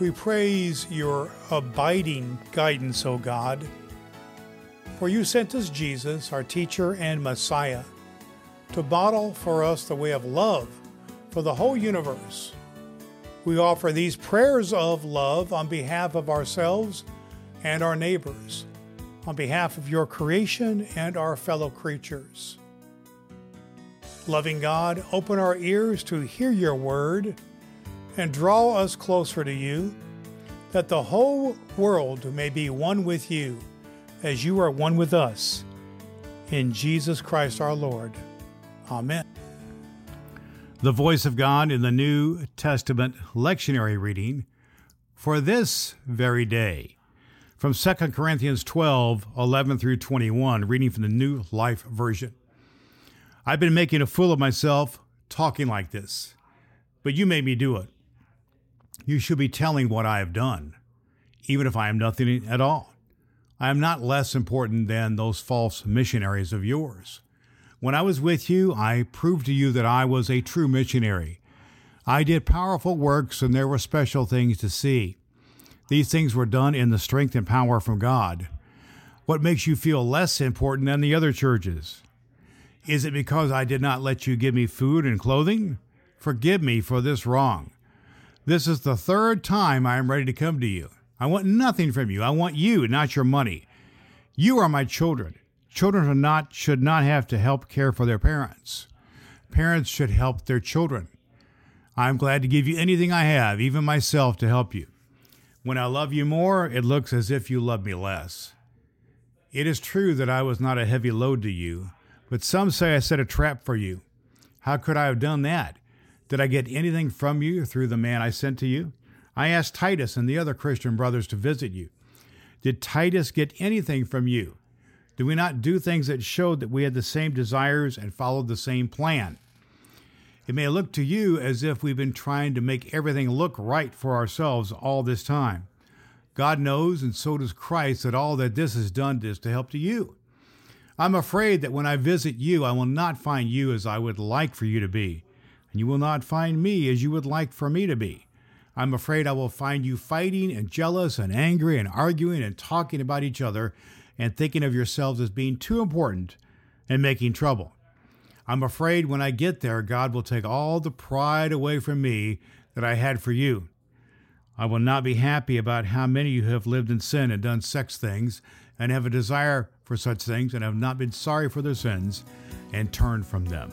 We praise your abiding guidance, O God. For you sent us Jesus, our teacher and Messiah, to model for us the way of love for the whole universe. We offer these prayers of love on behalf of ourselves and our neighbors, on behalf of your creation and our fellow creatures. Loving God, open our ears to hear your word and draw us closer to you, that the whole world may be one with you, as you are one with us. In Jesus Christ our Lord. Amen. The voice of God in the New Testament lectionary reading for this very day from 2 Corinthians 12 11 through 21, reading from the New Life Version. I've been making a fool of myself talking like this, but you made me do it. You should be telling what I have done, even if I am nothing at all. I am not less important than those false missionaries of yours. When I was with you, I proved to you that I was a true missionary. I did powerful works, and there were special things to see. These things were done in the strength and power from God. What makes you feel less important than the other churches? Is it because I did not let you give me food and clothing? Forgive me for this wrong. This is the third time I am ready to come to you. I want nothing from you. I want you, not your money. You are my children. Children are not should not have to help care for their parents. Parents should help their children. I'm glad to give you anything I have, even myself, to help you. When I love you more, it looks as if you love me less. It is true that I was not a heavy load to you, but some say I set a trap for you. How could I have done that? Did I get anything from you through the man I sent to you? I asked Titus and the other Christian brothers to visit you. Did Titus get anything from you? Did we not do things that showed that we had the same desires and followed the same plan? It may look to you as if we've been trying to make everything look right for ourselves all this time. God knows, and so does Christ, that all that this has done is to help to you. I'm afraid that when I visit you, I will not find you as I would like for you to be and you will not find me as you would like for me to be. I'm afraid I will find you fighting and jealous and angry and arguing and talking about each other and thinking of yourselves as being too important and making trouble. I'm afraid when I get there, God will take all the pride away from me that I had for you. I will not be happy about how many you have lived in sin and done sex things and have a desire for such things and have not been sorry for their sins and turned from them